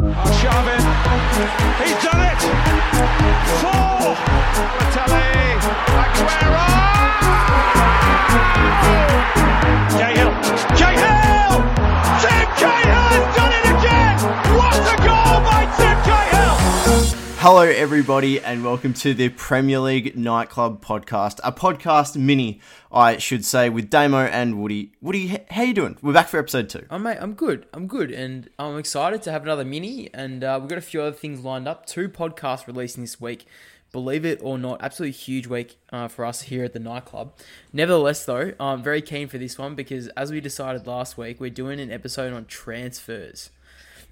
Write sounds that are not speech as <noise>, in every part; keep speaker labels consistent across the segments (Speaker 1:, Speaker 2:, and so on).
Speaker 1: Shavin, he's done it!
Speaker 2: Hello, everybody, and welcome to the Premier League Nightclub podcast, a podcast mini, I should say, with Damo and Woody. Woody, how you doing? We're back for episode two.
Speaker 3: Oh mate, I'm good. I'm good, and I'm excited to have another mini. And uh, we've got a few other things lined up. Two podcasts releasing this week. Believe it or not, absolutely huge week uh, for us here at the nightclub. Nevertheless, though, I'm very keen for this one because, as we decided last week, we're doing an episode on transfers,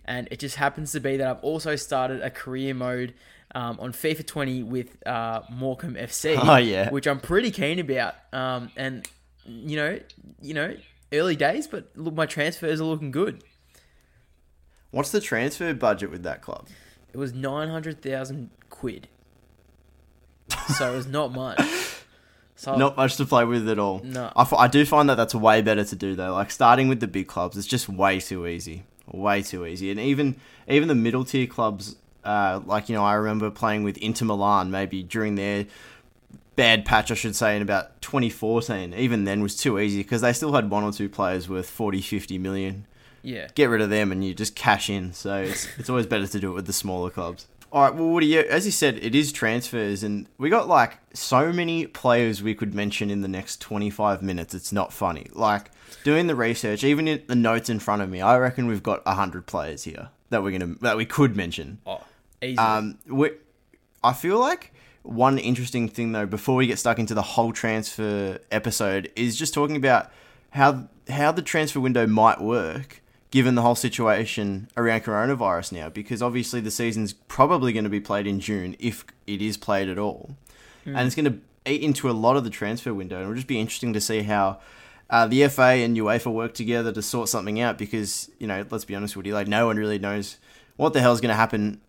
Speaker 3: and it just happens to be that I've also started a career mode um, on FIFA 20 with uh, Morecambe FC, <laughs>
Speaker 2: Oh, yeah.
Speaker 3: which I'm pretty keen about. Um, and you know, you know, early days, but look, my transfers are looking good.
Speaker 2: What's the transfer budget with that club?
Speaker 3: It was nine hundred thousand quid, so it was not much. <laughs> So
Speaker 2: Not much to play with at all.
Speaker 3: No.
Speaker 2: I, f- I do find that that's way better to do though. Like starting with the big clubs, it's just way too easy, way too easy. And even even the middle tier clubs, uh, like you know, I remember playing with Inter Milan maybe during their bad patch, I should say, in about 2014. Even then was too easy because they still had one or two players worth 40, 50 million.
Speaker 3: yeah,
Speaker 2: Get rid of them and you just cash in. So it's <laughs> it's always better to do it with the smaller clubs. All right, well, Woody, as you said, it is transfers, and we got like so many players we could mention in the next 25 minutes. It's not funny. Like doing the research, even in the notes in front of me, I reckon we've got 100 players here that we're gonna that we could mention.
Speaker 3: oh, easy.
Speaker 2: Um, we, I feel like one interesting thing though, before we get stuck into the whole transfer episode, is just talking about how how the transfer window might work given the whole situation around coronavirus now. Because obviously the season's probably going to be played in June if it is played at all, and it's going to eat into a lot of the transfer window. And it'll just be interesting to see how. Uh, the FA and UEFA work together to sort something out because you know, let's be honest with you, like no one really knows what the hell's going to happen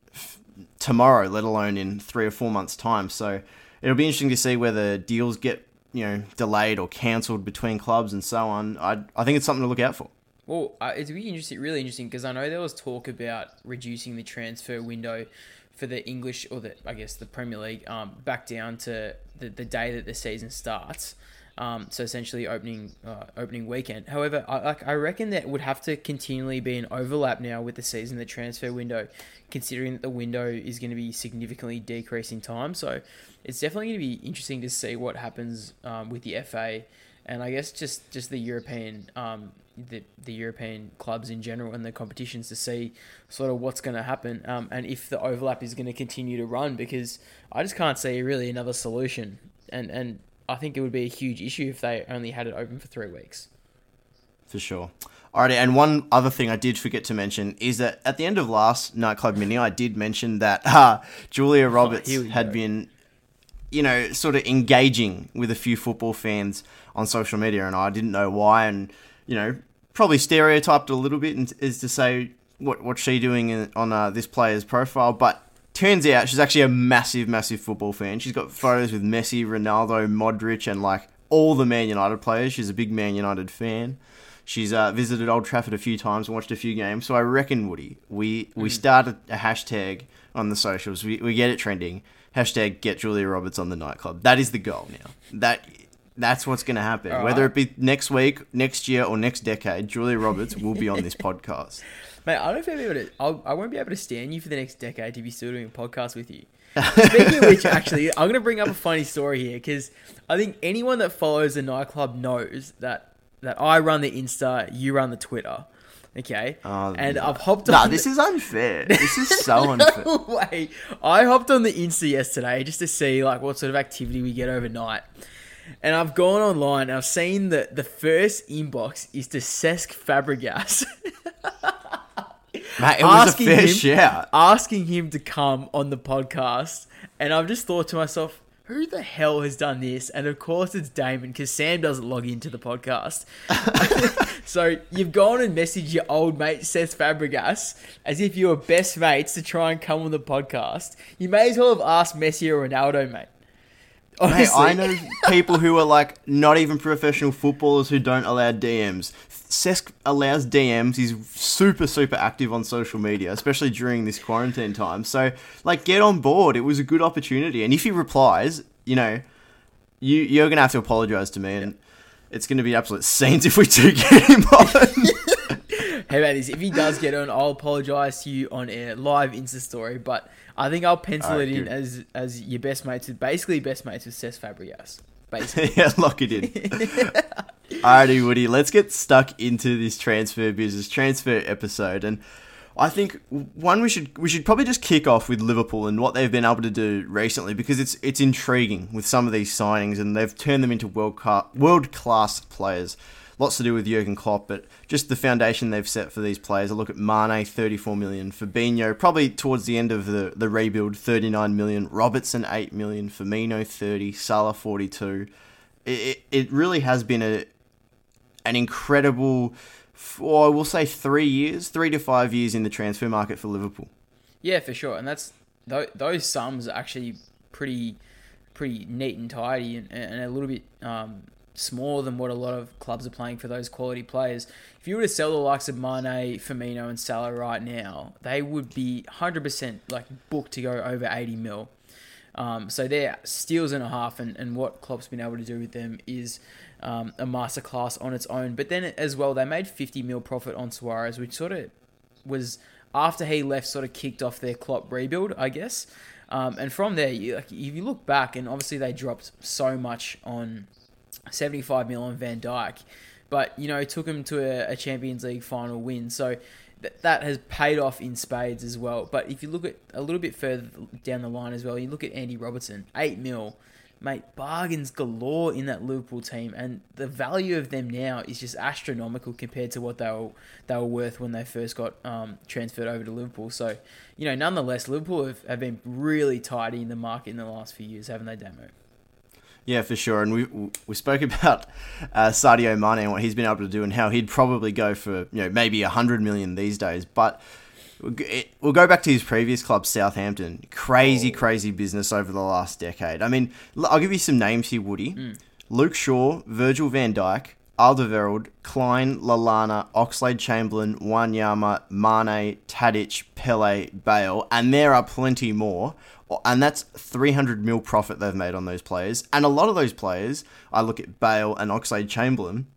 Speaker 2: tomorrow, let alone in three or four months' time. So it'll be interesting to see whether deals get you know delayed or cancelled between clubs and so on. I I think it's something to look out for.
Speaker 3: Well, uh, it's really interesting, really interesting because I know there was talk about reducing the transfer window for the English or the I guess the Premier League um, back down to the, the day that the season starts. Um, so essentially opening uh, opening weekend. However, I, like I reckon that would have to continually be an overlap now with the season, the transfer window, considering that the window is going to be significantly decreasing time. So it's definitely going to be interesting to see what happens um, with the FA and I guess just just the European um, the the European clubs in general and the competitions to see sort of what's going to happen um, and if the overlap is going to continue to run because I just can't see really another solution and and I think it would be a huge issue if they only had it open for three weeks.
Speaker 2: For sure. Alrighty, and one other thing I did forget to mention is that at the end of last nightclub mini, I did mention that <laughs> uh, Julia Roberts
Speaker 3: here we
Speaker 2: had
Speaker 3: go.
Speaker 2: been, you know, sort of engaging with a few football fans on social media, and I didn't know why, and you know, probably stereotyped a little bit, and is to say what what's she doing in, on uh, this player's profile, but turns out she's actually a massive, massive football fan. She's got photos with Messi, Ronaldo, Modric, and like all the Man United players. She's a big Man United fan. She's uh, visited Old Trafford a few times and watched a few games. So I reckon, Woody, we, we started a hashtag on the socials. We, we get it trending. Hashtag get Julia Roberts on the nightclub. That is the goal now. That That's what's going to happen.
Speaker 3: All
Speaker 2: Whether
Speaker 3: right.
Speaker 2: it be next week, next year, or next decade, Julia Roberts will be on this <laughs> podcast.
Speaker 3: Mate, I don't know if I'll be able to. I'll, I won't be able to stand you for the next decade to be still doing a podcast with you. Speaking of which, actually, I'm going to bring up a funny story here because I think anyone that follows the nightclub knows that that I run the Insta, you run the Twitter. Okay,
Speaker 2: Oh,
Speaker 3: and
Speaker 2: no.
Speaker 3: I've hopped on.
Speaker 2: Nah,
Speaker 3: the-
Speaker 2: this is unfair. <laughs> This is so unfair.
Speaker 3: no way. I hopped on the Insta yesterday just to see like what sort of activity we get overnight. And I've gone online and I've seen that the first inbox is to Cesc Fabregas <laughs>
Speaker 2: Mate, it was a
Speaker 3: Asking
Speaker 2: fair
Speaker 3: him-
Speaker 2: shout.
Speaker 3: asking him to come on the podcast. And I've just thought to myself, who the hell has done this? And of course it's Damon because Sam doesn't log into the podcast. <laughs> so you've gone and messaged your old mate Cesc Fabregas as if you were best mates to try and come on the podcast. You may as well have asked Messi or Ronaldo, mate.
Speaker 2: Hey, I know people who are like not even professional footballers who don't allow DMs. Cesc allows DMs. He's super, super active on social media, especially during this quarantine time. So, like, get on board. It was a good opportunity. And if he replies, you know, you you're gonna have to apologize to me, and it's gonna be absolute scenes if we do get him on. <laughs>
Speaker 3: This? If he does get on, I'll apologise to you on air, live Insta story. But I think I'll pencil
Speaker 2: Alright,
Speaker 3: it in as as your best mates with basically best mates with Cesc Fabregas. Basically. <laughs>
Speaker 2: yeah, lock it in. <laughs> Alrighty, Woody, let's get stuck into this transfer business, transfer episode, and I think one we should we should probably just kick off with Liverpool and what they've been able to do recently because it's it's intriguing with some of these signings and they've turned them into world world class players. Lots to do with Jurgen Klopp, but just the foundation they've set for these players. I look at Mane, 34 million. Fabinho, probably towards the end of the, the rebuild, 39 million. Robertson, 8 million. Firmino, 30. Salah, 42 it, it, really has been a an incredible, or I will say three years, three to five years in the transfer market for Liverpool.
Speaker 3: Yeah, for sure. And that's those sums are actually pretty pretty neat and tidy and, and a little bit um, smaller than what a lot of clubs are playing for those quality players. If you were to sell the likes of Mane, Firmino, and Salah right now, they would be 100% like booked to go over 80 mil. Um, so they're steals and a half, and, and what Klopp's been able to do with them is um, a masterclass on its own. But then as well, they made 50 mil profit on Suarez, which sort of was after he left, sort of kicked off their Klopp rebuild, I guess. Um, and from there, you, like, if you look back, and obviously they dropped so much on 75 mil on Van Dijk, but you know, took him to a, a Champions League final win. So th- that has paid off in spades as well. But if you look at a little bit further down the line as well, you look at Andy Robertson, 8 mil. Mate, bargains galore in that Liverpool team, and the value of them now is just astronomical compared to what they were they were worth when they first got um, transferred over to Liverpool. So, you know, nonetheless, Liverpool have, have been really tidy in the market in the last few years, haven't they, Damo?
Speaker 2: Yeah, for sure. And we we spoke <laughs> about uh, Sadio Mane and what he's been able to do, and how he'd probably go for you know maybe hundred million these days. But we'll it- we'll go back to his previous club, Southampton. Crazy, crazy business over the last decade. I mean, I'll give you some names here, Woody. Luke Shaw, Virgil van Dijk, Alderweireld, Clyne, Lallana, Oxlade Chamberlain, Wanyama, Mane, Tadic, Pele, Bale, and there are plenty more. And that's 300 mil profit they've made on those players. And a lot of those players, I look at Bale and Oxlade Chamberlain,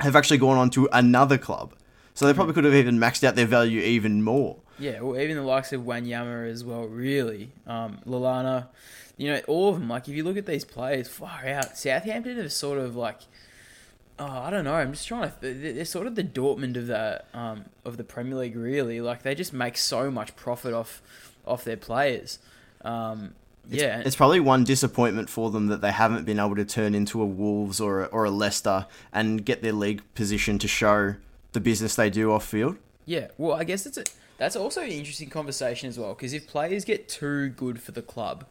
Speaker 2: have actually gone on to another club. So they probably could have even maxed out their value even more.
Speaker 3: Yeah, well, even the likes of Wanyama as well, really. Um, Lallana, you know, all of them. Like, if you look at these players, far out. Southampton have sort of like oh, I don't know. I'm just trying to. They're sort of the Dortmund of the um, of the Premier League, really. Like they just make so much profit off off their players. Um, yeah,
Speaker 2: It's probably one disappointment for them that they haven't been able to turn into a Wolves or a, or a Leicester and get their league position to show the business they do off field.
Speaker 3: Yeah, well, I guess it's a, that's also an interesting conversation as well because if players get too good for the club,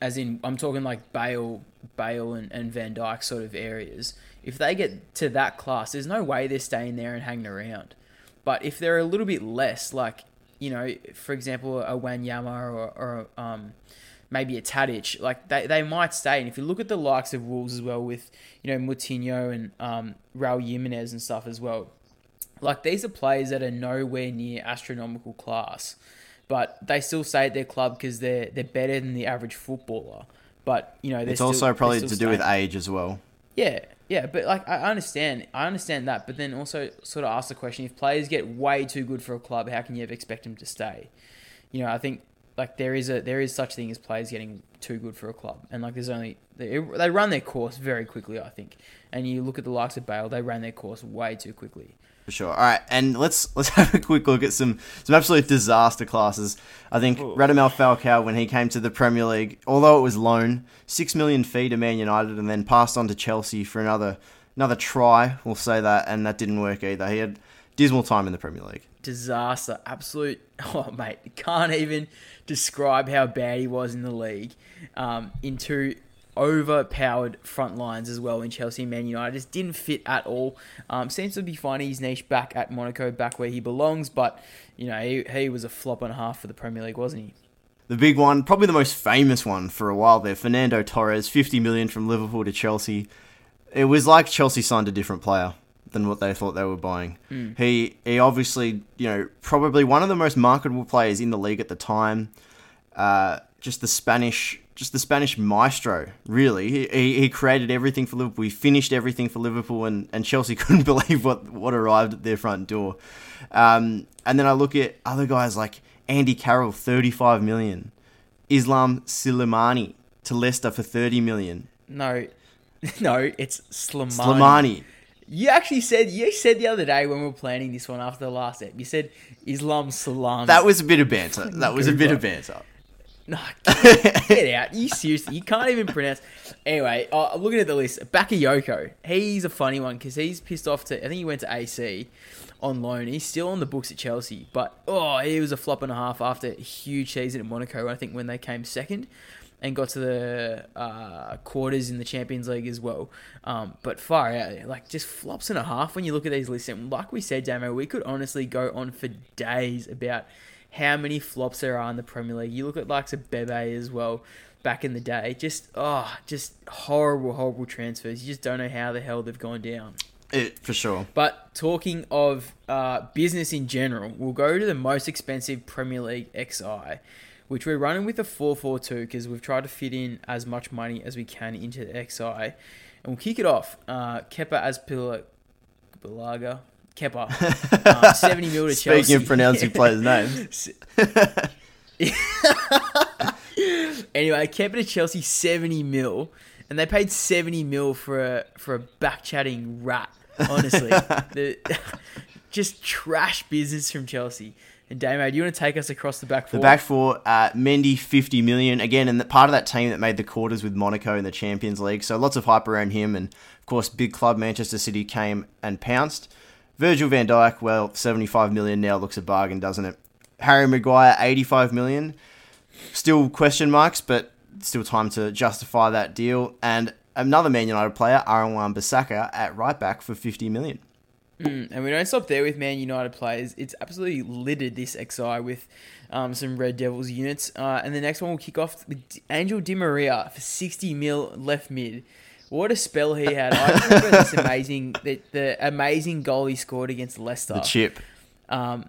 Speaker 3: as in I'm talking like Bale, Bale and, and Van Dijk sort of areas, if they get to that class, there's no way they're staying there and hanging around. But if they're a little bit less, like you know, for example, a Wanyama or, or um, maybe a Tadic, like they, they might stay. And if you look at the likes of Wolves as well, with you know Moutinho and um, Raul Jimenez and stuff as well, like these are players that are nowhere near astronomical class, but they still stay at their club because they're they're better than the average footballer. But you know,
Speaker 2: It's
Speaker 3: still,
Speaker 2: also probably to do with age as well.
Speaker 3: Yeah, yeah, but like I understand, I understand that, but then also sort of ask the question: if players get way too good for a club, how can you ever expect them to stay? You know, I think like there is a there is such thing as players getting too good for a club, and like there's only they, they run their course very quickly, I think. And you look at the likes of Bale, they ran their course way too quickly.
Speaker 2: For sure. All right, and let's <laughs> let's have a quick look at some some absolute disaster classes. I think Radamel Falcao, when he came to the Premier League, although it was loan, six million fee to Man United, and then passed on to Chelsea for another another try. We'll say that, and that didn't work either. He had dismal time in the Premier League.
Speaker 3: disaster. Absolute. <laughs> Oh, mate, can't even describe how bad he was in the league. Um, into overpowered front lines as well in Chelsea and Man United. Just didn't fit at all. Um, seems to be finding his niche back at Monaco, back where he belongs. But you know, he, he was a flop and a half for the Premier League, wasn't he?
Speaker 2: The big one, probably the most famous one for a while there, Fernando Torres, 50 million from Liverpool to Chelsea. It was like Chelsea signed a different player than what they thought they were buying. He he obviously, you know, probably one of the most marketable players in the league at the time. Uh, just the Spanish just the Spanish maestro, really. He, he, created everything for Liverpool. He finished everything for Liverpool, and, and Chelsea <laughs> couldn't believe what, what arrived at their front door. Um, and then I look at other guys like Andy Carroll, 35 million. Islam Slimani to Leicester for 30 million.
Speaker 3: No, <laughs> no, it's Slimani.
Speaker 2: Slimani.
Speaker 3: You actually said you said the other day when we were planning this one after the last ep. You said Islam Salam.
Speaker 2: That was a bit of banter. <laughs> That was a bit of banter.
Speaker 3: No, get, get out. You seriously, you can't even pronounce. Anyway, uh, I'm looking at the list, Bakayoko. He's a funny one because he's pissed off to. I think he went to AC on loan. He's still on the books at Chelsea, but oh, he was a flop and a half after a huge season at Monaco. I think when they came second and got to the uh, quarters in the Champions League as well. Um, but far out, like just flops and a half when you look at these lists. And like we said, Damo, we could honestly go on for days about how many flops there are in the Premier League. You look at likes of Bebe as well back in the day. Just oh, just horrible, horrible transfers. You just don't know how the hell they've gone down.
Speaker 2: It, for sure.
Speaker 3: But talking of uh, business in general, we'll go to the most expensive Premier League XI, which we're running with a 442 because we've tried to fit in as much money as we can into the XI. And we'll kick it off. Uh, Kepa Azpilicueta. Kepa. <laughs> Uh, 70 mil to Chelsea.
Speaker 2: Speaking of pronouncing players' names. <laughs> <laughs>
Speaker 3: anyway, Kepa to Chelsea 70 mil. And they paid 70 mil for a, for a back chatting rat, honestly. the, just trash business from Chelsea. And Damo, do you want to take us across the back four?
Speaker 2: The back four, uh, Mendy, 50 million. Again, and the, part of that team that made the quarters with Monaco in the Champions League. So lots of hype around him. And of course, big club Manchester City came and pounced. Virgil van Dijk, well, 75 million now looks a bargain, doesn't it? Harry Maguire, 85 million. Still question marks, but still time to justify that deal. And another Man United player, Aaron Wan-Bissaka, at right back for 50 million.
Speaker 3: Mm, and we don't stop there with Man United players. It's absolutely littered this XI with um, some Red Devils units. Uh, and the next one will kick off Angel Di Maria for 60 mil left mid. What a spell he had! I <laughs> remember this amazing, the, the amazing goal he scored against Leicester.
Speaker 2: The chip.
Speaker 3: Um,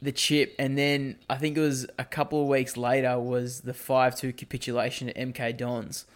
Speaker 3: the chip, and then I think it was a couple of weeks later was the five two capitulation at MK Dons.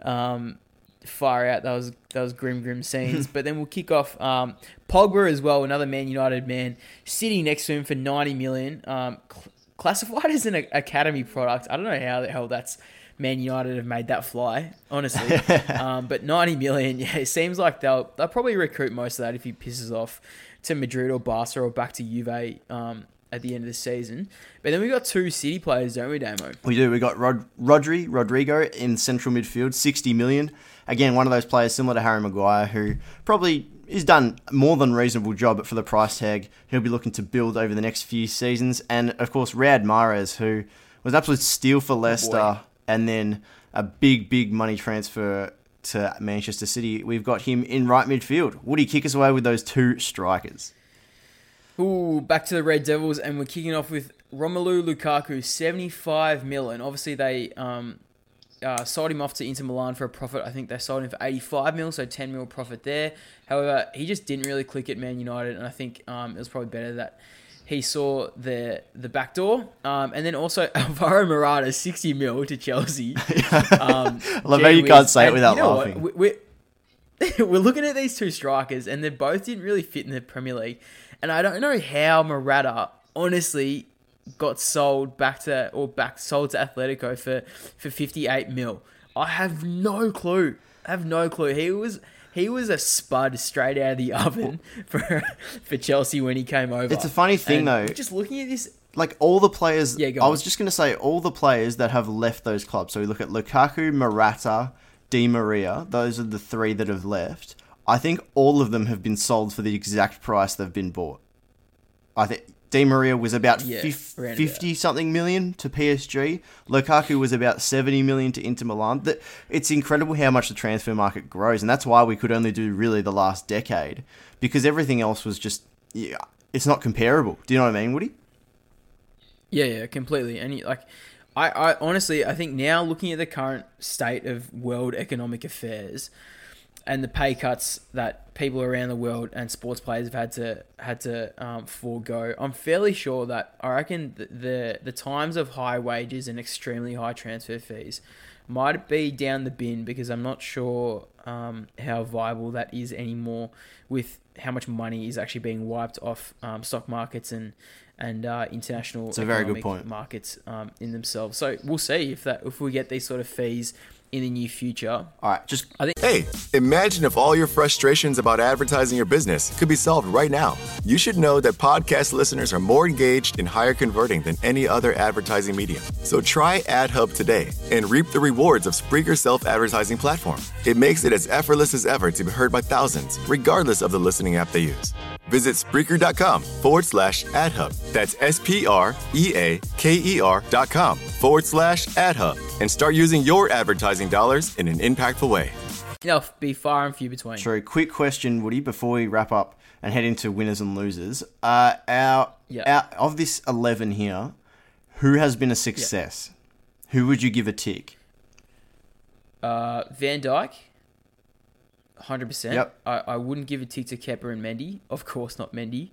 Speaker 3: Um, far out, that was that was grim, grim scenes. <laughs> but then we'll kick off um, Pogba as well, another Man United man, sitting next to him for ninety million. Um, cl- classified as an a- academy product. I don't know how the hell that's Man United have made that fly, honestly. <laughs> um, but 90 million, <laughs> yeah, it seems like they'll they'll probably recruit most of that if he pisses off to Madrid or Barca or back to Juve um, at the end of the season. But then we've got two City players, don't we, Damo?
Speaker 2: We do. We've got Rod- Rodri, Rodrigo in central midfield, 60 million. Again, one of those players similar to Harry Maguire who probably has done more than reasonable job, but for the price tag, he'll be looking to build over the next few seasons. And of course, Riyad Mahrez, who was an absolute steal for Leicester, and then a big, big money transfer to Manchester City. We've got him in right midfield. Woody kick us away with those two strikers?
Speaker 3: Ooh, back to the Red Devils, and we're kicking off with Romelu Lukaku, 75 mil. And obviously, they um, uh, sold him off to Inter Milan for a profit. I think they sold him for 85 mil, so 10 mil profit there. However, he just didn't really click at Man United, and I think um, it was probably better that he saw the the back door. Um, and then also <laughs> Alvaro Morata, 60 mil to Chelsea. <laughs> Um,
Speaker 2: I love how you can't say it without
Speaker 3: you know
Speaker 2: laughing.
Speaker 3: What? We- we're, <laughs> we're looking at these two strikers, and they both didn't really fit in the Premier League. And I don't know how Morata honestly got sold back to or back sold to Atletico for for 58 mil. I have no clue. I have no clue. He was he was a spud straight out of the <laughs> oven for for Chelsea when he came over.
Speaker 2: It's a funny thing,
Speaker 3: And
Speaker 2: though.
Speaker 3: Just looking at this,
Speaker 2: like all the players.
Speaker 3: Yeah,
Speaker 2: I was just going to say all the players that have left those clubs. So we look at Lukaku, Morata, Di Maria. Those are the three that have left. I think all of them have been sold for the exact price they've been bought. I think Di Maria was about
Speaker 3: Yeah,
Speaker 2: fif-
Speaker 3: around about.
Speaker 2: 50 something million to PSG. Lukaku was about 70 million to Inter Milan. That it's incredible how much the transfer market grows and that's why we could only do really the last decade because everything else was just yeah, it's not comparable. Do you know what I mean, Woody?
Speaker 3: Yeah, yeah, completely. And like, I, I honestly, I think now looking at the current state of world economic affairs and the pay cuts that people around the world and sports players have had to had to um, forego, I'm fairly sure that I reckon the, the the times of high wages and extremely high transfer fees might be down the bin because I'm not sure um, how viable that is anymore with how much money is actually being wiped off um, stock markets and and uh, international
Speaker 2: It's a very good point.
Speaker 3: markets um, in themselves. So we'll see if that if we get these sort of fees in the near future.
Speaker 2: All right, just I think.
Speaker 4: Hey, imagine if all your frustrations about advertising your business could be solved right now. You should know that podcast listeners are more engaged and higher converting than any other advertising medium. So try AdHub today and reap the rewards of Spreaker's self advertising platform. It makes it as effortless as ever to be heard by thousands, regardless of the listening app they use. Visit Spreaker.com forward slash AdHub. That's S P R E A K E R dot com forward slash AdHub and start using your advertising dollars in an impactful way.
Speaker 3: They'll be far and few between.
Speaker 2: True. Quick question, Woody, before we wrap up and head into winners and losers. Uh, our,
Speaker 3: Yeah.
Speaker 2: our of this eleven here, who has been a success? Who would you give a tick?
Speaker 3: Uh, Van Dijk, hundred percent.
Speaker 2: Yep.
Speaker 3: I, I wouldn't give a tick to Kepa and Mendy. Of course, not Mendy.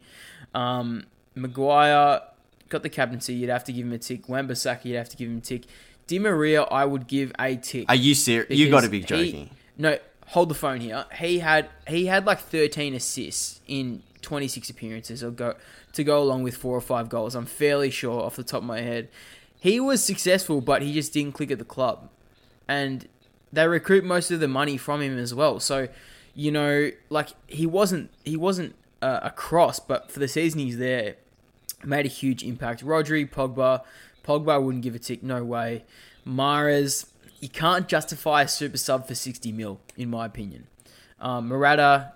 Speaker 3: Um, Maguire got the captaincy. You'd have to give him a tick. Wan-Bissaka, you'd have to give him a tick. Di Maria, I would give a tick.
Speaker 2: Are you serious? You got to be
Speaker 3: because he-
Speaker 2: joking.
Speaker 3: no, hold the phone here. He had he had like 13 assists in 26 appearances or go to go along with four or five goals. I'm fairly sure off the top of my head. He was successful, but he just didn't click at the club. And they recruit most of the money from him as well. So, you know, like he wasn't he wasn't uh, a cross, but for the season he's there, made a huge impact. Rodri, Pogba, Pogba wouldn't give a tick, no way. Mahrez, you can't justify a super sub for 60 mil, in my opinion. Um, Morata,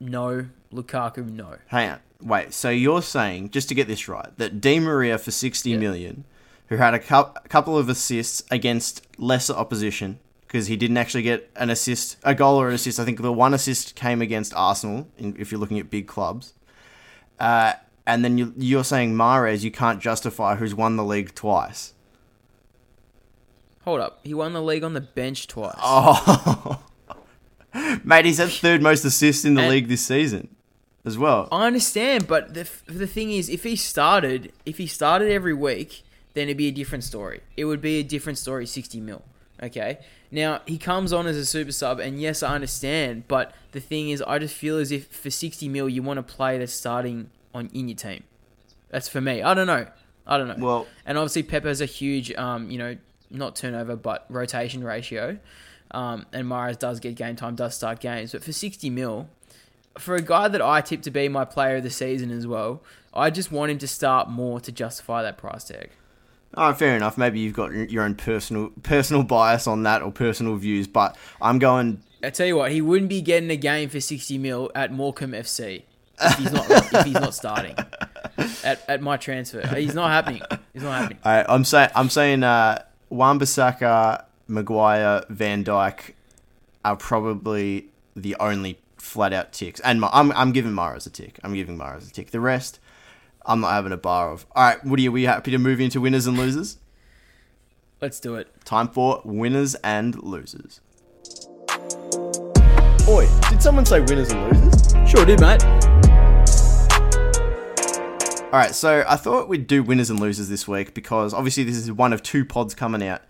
Speaker 3: no. Lukaku, no.
Speaker 2: Hang on. Wait. So you're saying, just to get this right, that Di Maria for sixty million, who had a cou- couple of assists against lesser opposition, because he didn't actually get an assist, a goal or an assist. I think the one assist came against Arsenal, in, if you're looking at big clubs. Uh, and then you, you're saying Mahrez, you can't justify who's won the league twice.
Speaker 3: Hold up. He won the league on the bench twice. <laughs>
Speaker 2: Oh, mate, he's had third most assists in the
Speaker 3: And-
Speaker 2: league this season, as well.
Speaker 3: I understand, but the, the thing is, if he started, if he started every week, then it'd be a different story. It would be a different story, 60 mil. Okay? Now, he comes on as a super sub, and yes, I understand, but the thing is, I just feel as if for 60 mil, you want to play that's starting on in your team. That's for me. I don't know. I don't know.
Speaker 2: Well-
Speaker 3: and obviously Pep has a huge, um, you know, not turnover but rotation ratio. Um, and Mahrez does get game time, does start games, but for sixty mil, for a guy that I tip to be my player of the season as well, I just want him to start more to justify that price tag.
Speaker 2: Oh, fair enough. Maybe you've got your own personal personal bias on that or personal views, but I'm going.
Speaker 3: I tell you what, he wouldn't be getting a game for sixty mil at Morecambe FC if he's not if he's not starting <laughs> at, at my transfer. He's not happening. He's not happening.
Speaker 2: I'm saying I'm saying uh, Wan-Bissaka, Maguire, Van Dijk are probably the only flat out ticks, and Ma- I'm I'm giving Mahrez a tick. I'm giving Mahrez a tick. The rest, I'm not having a bar of. All right, Woody, are we happy to move into winners and losers?
Speaker 3: Let's do it.
Speaker 2: Time for winners and losers. Oi, did someone say winners and losers?
Speaker 3: Sure did, mate.
Speaker 2: All right, so I thought we'd do winners and losers this week because obviously this is one of two pods coming out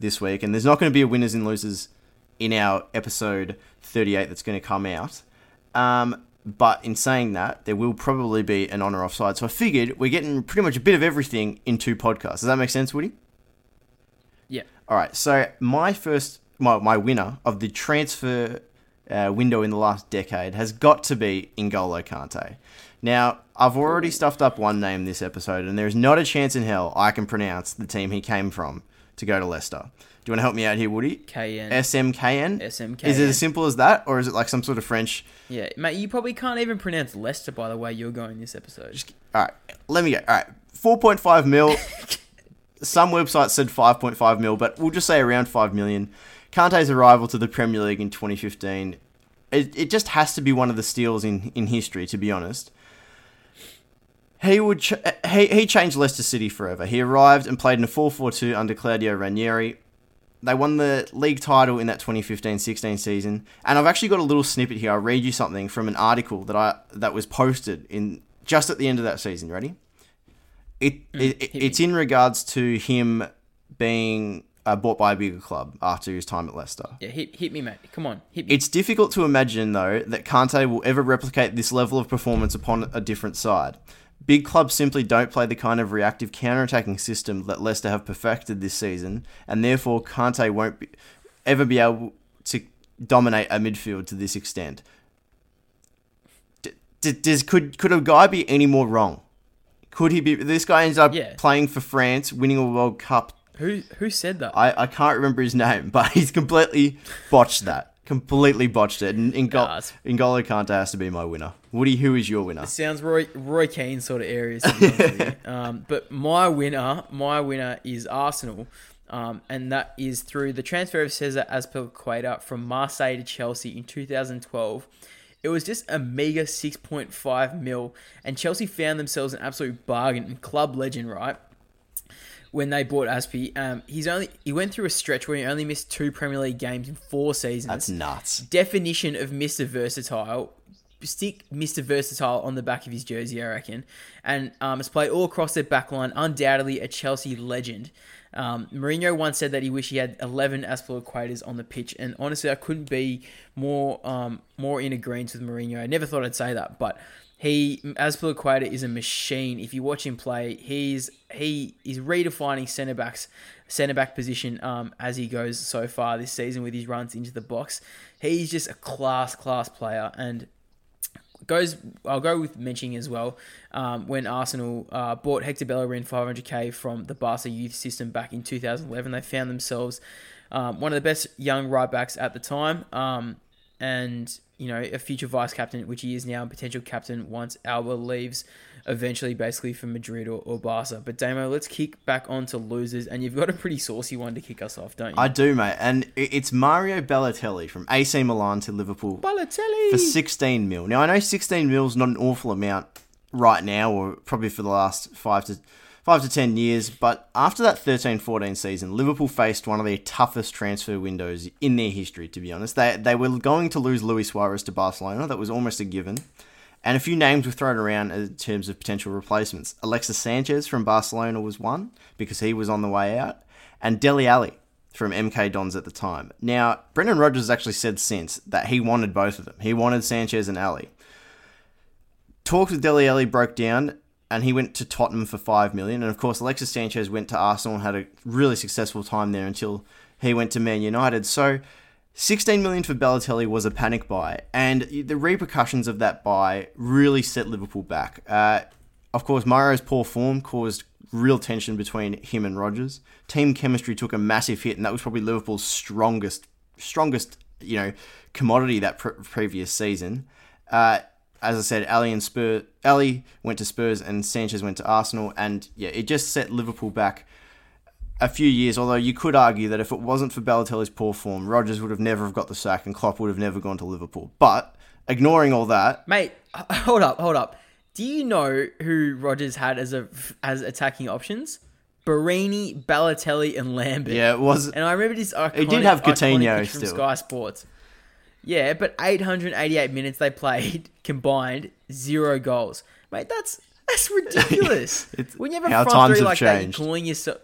Speaker 2: this week, and there's not going to be a winners and losers in our episode 38 that's going to come out. Um, but in saying that, there will probably be an on or offside. So I figured we're getting pretty much a bit of everything in two podcasts. Does that make sense, Woody?
Speaker 3: Yeah.
Speaker 2: All right, so my first, my, my winner of the transfer uh, window in the last decade has got to be N'Golo Kante. Now, I've already stuffed up one name this episode, and there is not a chance in hell I can pronounce the team he came from to go to Leicester. Do you want to help me out here, Woody?
Speaker 3: Caen.
Speaker 2: SMKN?
Speaker 3: SM Caen.
Speaker 2: Is it as simple as that, or is it like some sort of French?
Speaker 3: Yeah, mate, you probably can't even pronounce Leicester by the way you're going this episode.
Speaker 2: All right, let me go. All right, 4.5 mil. <laughs> Some websites said 5.5 mil, but we'll just say around 5 million. Kante's arrival to the Premier League in 2015, it, it just has to be one of the steals in, in history, to be honest. He would ch- he, he changed Leicester City forever. He arrived and played in a 4-4-2 under Claudio Ranieri. They won the league title in that 2015-16 season. And I've actually got a little snippet here. I'll read you something from an article that I that was posted in just at the end of that season. Ready? It, it, it it's in regards to him being uh, bought by a bigger club after his time at Leicester.
Speaker 3: Yeah, hit, hit me, mate. Come on, hit me.
Speaker 2: It's difficult to imagine, though, that Kante will ever replicate this level of performance upon a different side. Big clubs simply don't play the kind of reactive counter-attacking system that Leicester have perfected this season, and therefore Kante won't be, ever be able to dominate a midfield to this extent. D- d- does could could a guy be any more wrong? Could he be? This guy ends up
Speaker 3: Yeah.
Speaker 2: playing for France, winning a World Cup.
Speaker 3: who who said that?
Speaker 2: I, I can't remember his name, <laughs> but he's completely botched that. Completely botched it. And N'Golo,
Speaker 3: Nah, it's-
Speaker 2: N'Golo Kante has to be my winner. Woody, who is your winner?
Speaker 3: Sounds Roy Roy Keane sort of areas. To be honest with you. um, but my winner, my winner is Arsenal, um, and that is through the transfer of Cesar Azpilicueta from Marseille to Chelsea in 2012. It was just a meager 6.5 mil, and Chelsea found themselves an absolute bargain and club legend, right? When they bought Azpi. Um, he's only he went through a stretch where he only missed two Premier League games in four seasons.
Speaker 2: That's nuts.
Speaker 3: Definition of Mr. Versatile. Stick Mr. Versatile on the back of his jersey, I reckon. And um, has played all across their backline. Undoubtedly a Chelsea legend. Um, Mourinho once said that he wished he had 11 Azpilicuetas on the pitch, and honestly, I couldn't be more um, more in agreement with Mourinho. I never thought I'd say that, but he Azpilicueta is a machine. If you watch him play, he's he is redefining centre backs centre back position um, as he goes so far this season with his runs into the box. He's just a class class player and goes. I'll go with mentioning as well um, when Arsenal uh, bought Hector Bellerin 500k from the Barca youth system back in 2011. They found themselves um, one of the best young right backs at the time, um, and you know a future vice captain, which he is now, a potential captain once Alba leaves. Eventually, basically for Madrid or, or Barca. But Damo, let's kick back on to losers, and you've got a pretty saucy one to kick us off, don't you?
Speaker 2: I do, mate. And it's Mario Balotelli from AC Milan to Liverpool
Speaker 3: Balotelli
Speaker 2: for 16 mil. Now, I know 16 mil is not an awful amount right now, or probably for the last five to five to 10 years, but after that 13-14 season, Liverpool faced one of the toughest transfer windows in their history, to be honest. They, they were going to lose Luis Suarez to Barcelona. That was almost a given. And a few names were thrown around in terms of potential replacements. Alexis Sanchez from Barcelona was one because he was on the way out, and Dele Alli from MK Dons at the time. Now, Brendan Rodgers actually said since that he wanted both of them. He wanted Sanchez and Alli. Talks with Dele Alli broke down, and he went to Tottenham for five million. And of course, Alexis Sanchez went to Arsenal and had a really successful time there until he went to Man United. So. 16 million for Balotelli was a panic buy, and the repercussions of that buy really set Liverpool back. Uh, of course, Mario's poor form caused real tension between him and Rodgers. Team chemistry took a massive hit, and that was probably Liverpool's strongest, strongest, you know, commodity that pre- previous season. Uh, as I said, Alli and Spurs, Alli went to Spurs, and Sanchez went to Arsenal, and yeah, it just set Liverpool back a few years. Although you could argue that if it wasn't for Balotelli's poor form, Rodgers would have never have got the sack, and Klopp would have never gone to Liverpool. But ignoring all that,
Speaker 3: mate, hold up, hold up. Do you know who Rodgers had as a as attacking options? Borini, Balotelli, and Lambert.
Speaker 2: Yeah, it was.
Speaker 3: And I remember this. Iconic,
Speaker 2: he did have Coutinho
Speaker 3: from
Speaker 2: still.
Speaker 3: Sky Sports. Yeah, but 888 minutes they played <laughs> combined, zero goals. Mate, that's that's ridiculous. <laughs> when you have a front three like changed. that, you're calling yourself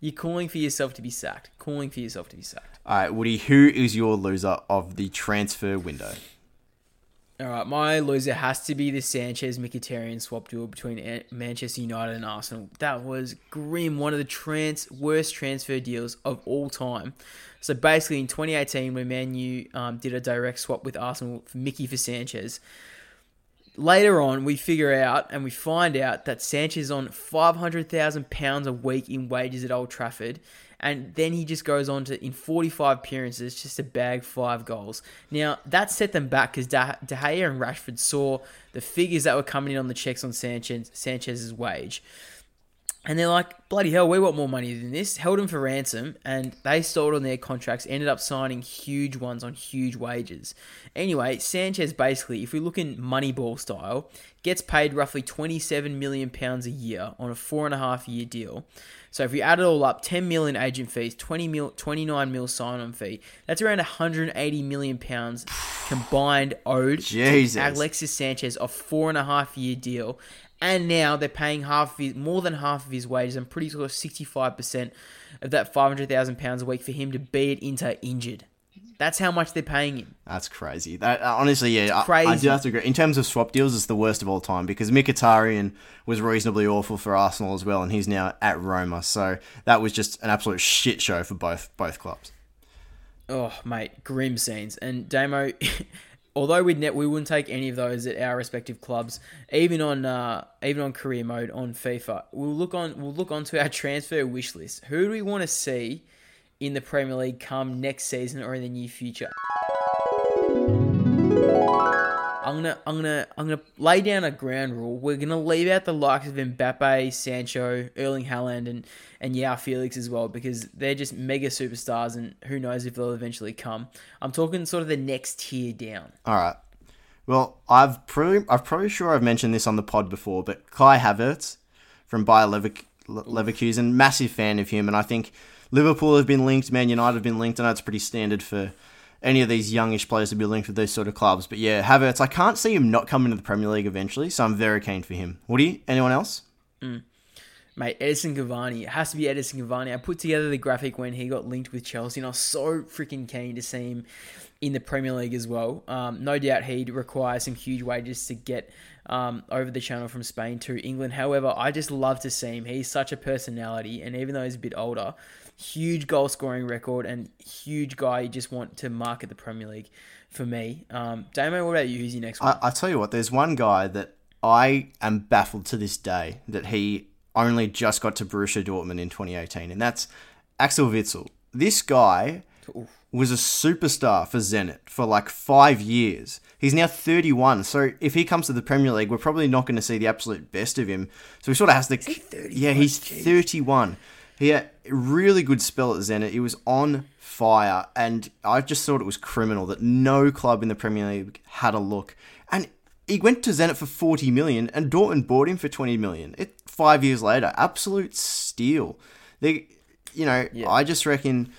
Speaker 3: you're calling for yourself to be sacked. Calling for yourself to be sacked.
Speaker 2: All right, Woody, who is your loser of the transfer window?
Speaker 3: All right, my loser has to be the Sanchez Mkhitaryan swap deal between Manchester United and Arsenal. That was grim, one of the trans worst transfer deals of all time. So basically, in 2018, when Man U um, did a direct swap with Arsenal for Mickey for Sanchez, later on we figure out and we find out that Sanchez is on five hundred thousand pounds a week in wages at Old Trafford, and then he just goes on to in 45 appearances just to bag five goals. Now that set them back because De-, Gea and Rashford saw the figures that were coming in on the checks on Sanchez Sanchez's wage. And they're like, bloody hell, we want more money than this. Held him for ransom, and they stalled on their contracts, ended up signing huge ones on huge wages. Anyway, Sanchez basically, if we look in Moneyball style, gets paid roughly £27 million a year on a four and a half year deal. So if we add it all up, 10 million agent fees, 20 mil, 29 mil sign-on fee, that's around 180 million pounds combined owed
Speaker 2: Jesus.
Speaker 3: to Alexis Sanchez a four and a half year deal. And now they're paying half of his, more than half of his wages. I'm pretty sure 65% of that 500,000 pounds a week for him to be at Inter injured. That's how much they're paying him.
Speaker 2: That's crazy. That uh, honestly, yeah, crazy. I, I, do have to agree. In terms of swap deals, it's the worst of all time because Mkhitaryan was reasonably awful for Arsenal as well, and he's now at Roma. So that was just an absolute shit show for both both clubs.
Speaker 3: Oh, mate, grim scenes. And Damo, <laughs> although we'd net, we wouldn't take any of those at our respective clubs, even on uh, even on career mode on FIFA. We'll look on we'll look onto our transfer wish list. Who do we want to see? in the Premier League come next season or in the near future. I'm gonna, I'm gonna, I'm gonna lay down a ground rule. We're gonna leave out the likes of Mbappe, Sancho, Erling Haaland, and and Joao Felix as well because they're just mega superstars, and who knows if they'll eventually come. I'm talking sort of the next tier down.
Speaker 2: All right. Well, I've probably, I'm probably sure I've mentioned this on the pod before, but Kai Havertz from Bayer Leverkusen, massive fan of him, and I think Liverpool have been linked, Man United have been linked. I know it's pretty standard for any of these youngish players to be linked with these sort of clubs. But yeah, Havertz, I can't see him not coming to the Premier League eventually, so I'm very keen for him. Woody, anyone else?
Speaker 3: Mm. Mate, Edison Cavani. It has to be Edison Cavani. I put together the graphic when he got linked with Chelsea, and I was so freaking keen to see him in the Premier League as well. Um, no doubt he'd require some huge wages to get um, over the channel from Spain to England. However, I just love to see him. He's such a personality, and even though he's a bit older, huge goal scoring record and huge guy you just want to market the Premier League for me. Um, Damo, what about you? Who's your next one?
Speaker 2: I, I tell you what, there's one guy that I am baffled to this day that he only just got to Borussia Dortmund in 2018, and that's Axel Witsel. This guy was a superstar for Zenit for like five years. He's now 31, so if he comes to the Premier League, we're probably not going to see the absolute best of him. So he sort of has to.
Speaker 3: He
Speaker 2: yeah, he's 31. He really good spell at Zenit. He was on fire, and I just thought it was criminal that no club in the Premier League had a look. And he went to Zenit for 40 million, and Dortmund bought him for 20 million. It five years later, absolute steal. They, you know, yeah. I just reckon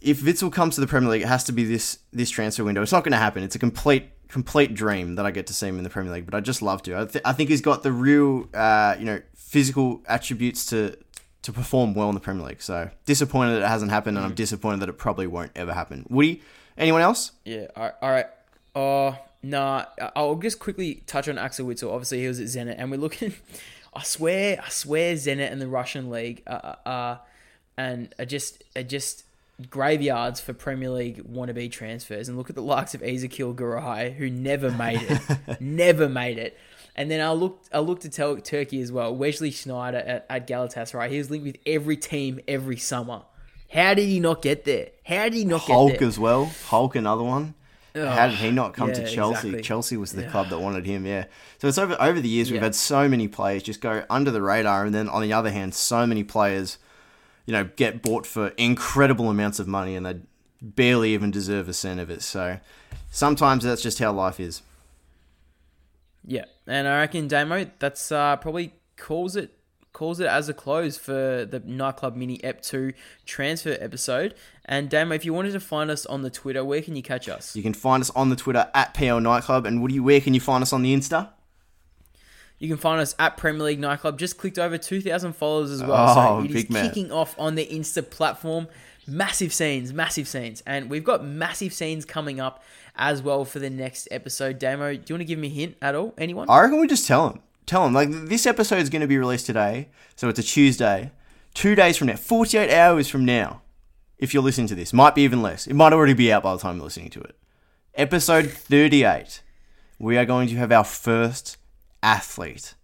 Speaker 2: if Witsel comes to the Premier League, it has to be this this transfer window. It's not going to happen. It's a complete complete dream that I get to see him in the Premier League, but I just love to. I, th- I think he's got the real, uh, you know, physical attributes to to perform well in the Premier League. So disappointed that it hasn't happened, and I'm mm. disappointed that it probably won't ever happen. Woody, anyone else?
Speaker 3: Yeah. All right. Oh, nah. I'll just quickly touch on Axel Witsel. Obviously, he was at Zenit, and we're looking. <laughs> I swear, I swear, Zenit and the Russian league are, are and are just are just graveyards for Premier League wannabe transfers. And look at the likes of Ezequiel Garay, who never made it, <laughs> never made it. And then I looked, I looked at Turkey as well. Wesley Sneijder at, at Galatasaray. He was linked with every team every summer. How did he not get there? How did he not
Speaker 2: Hulk
Speaker 3: get there?
Speaker 2: as well. Hulk, another one. How did he not come
Speaker 3: yeah,
Speaker 2: to Chelsea?
Speaker 3: exactly.
Speaker 2: Chelsea was the
Speaker 3: Yeah.
Speaker 2: club that wanted him. Yeah. So it's over over the years we've had so many players just go under the radar, and then on the other hand, so many players, you know, get bought for incredible amounts of money, and they barely even deserve a cent of it. So sometimes that's just how life is.
Speaker 3: Yeah, and I reckon Damo, that's uh, probably calls it calls it as a close for the nightclub mini Ep two transfer episode. And Damo, if you wanted to find us on the Twitter, where can you catch us?
Speaker 2: You can find us on the Twitter at PL Nightclub, and Woody, where can you find us on the Insta?
Speaker 3: You can find us at Premier League Nightclub. Just clicked over 2,000 followers as well.
Speaker 2: Oh,
Speaker 3: so it is
Speaker 2: big man.
Speaker 3: kicking off on the Insta platform. Massive scenes, massive scenes. And we've got massive scenes coming up as well for the next episode. Damo, do you want to give me a hint at all? Anyone?
Speaker 2: I reckon we just tell them. Tell them. Like, this episode is going to be released today, so it's a Tuesday. Two days from now, 48 hours from now, if you're listening to this, might be even less. It might already be out by the time you're listening to it. Episode 38, we are going to have our first athlete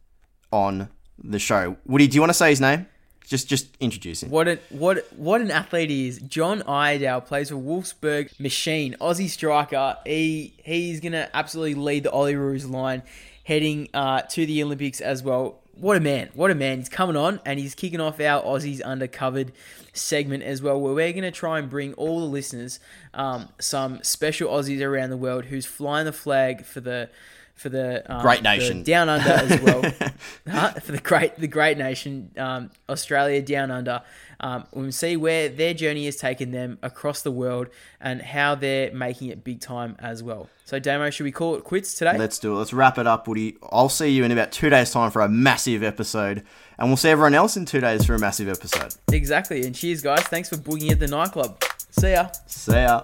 Speaker 2: on the show. Woody, do you want to say his name? Just just introduce him.
Speaker 3: What an what what an athlete he is. John Iredale plays for Wolfsburg Machine, Aussie striker. He he's gonna absolutely lead the Olyroos line, heading uh, to the Olympics as well. What a man! What a man! He's coming on and he's kicking off our Aussies Undercovered segment as well, where we're gonna try and bring all the listeners um, some special Aussies around the world who's flying the flag for the for the um,
Speaker 2: Great
Speaker 3: the
Speaker 2: nation.
Speaker 3: down under as well <laughs> Huh? for the great the great nation um, Australia down under. Um, we'll see where their journey has taken them across the world and how they're making it big time as well. So, Damo, should we call it quits today?
Speaker 2: Let's do it. Let's wrap it up, Woody. I'll see you in about two days' time for a massive episode, and we'll see everyone else in two days for a massive episode.
Speaker 3: exactly. And cheers, guys. Thanks for boogieing at the nightclub. See ya.
Speaker 2: See ya.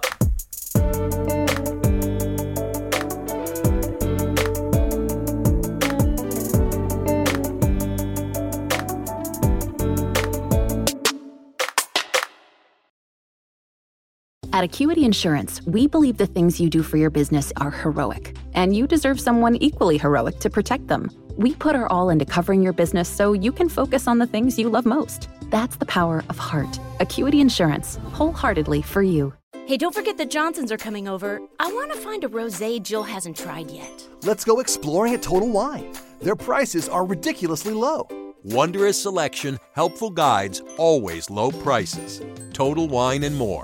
Speaker 5: At Acuity Insurance, we believe the things you do for your business are heroic, and you deserve someone equally heroic to protect them. We put our all into covering your business so you can focus on the things you love most. That's the power of heart. Acuity Insurance, wholeheartedly for you.
Speaker 6: Hey, don't forget the Johnsons are coming over. I want to find a rosé Jill hasn't tried yet.
Speaker 7: Let's go exploring at Total Wine. Their prices are ridiculously low.
Speaker 8: Wondrous selection, helpful guides, always low prices. Total Wine and more.